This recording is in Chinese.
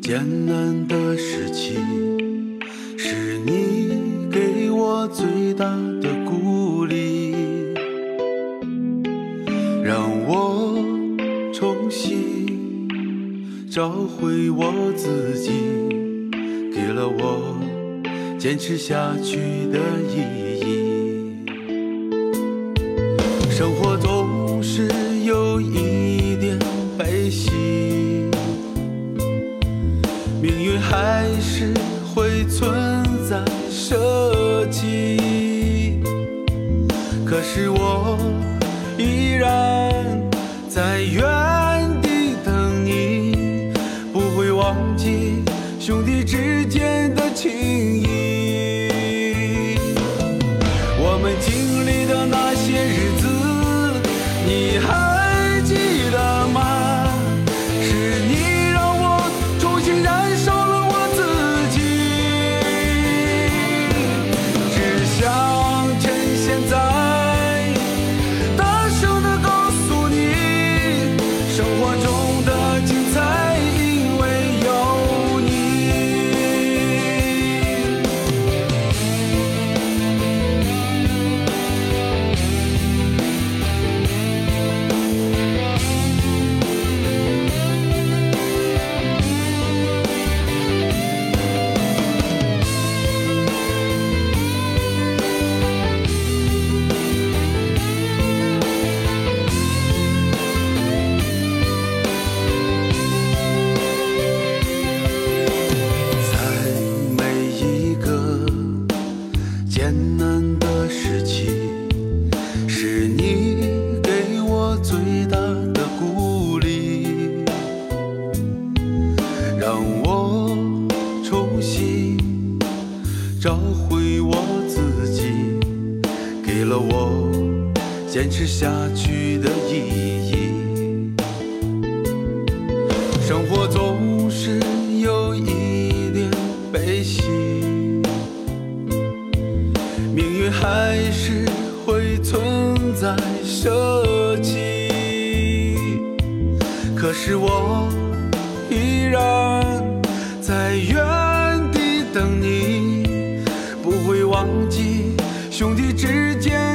艰难的时期，是你给我最大的鼓励，让我重新找回我自己，给了我坚持下去的意义。可是我依然在原地等你，不会忘记兄弟之间的情谊。艰难的时期，是你给我最大的鼓励，让我重新找回我自己，给了我坚持下去的意义。生活总是有一点悲喜，还是会存在舍弃。可是我依然在原地等你，不会忘记兄弟之间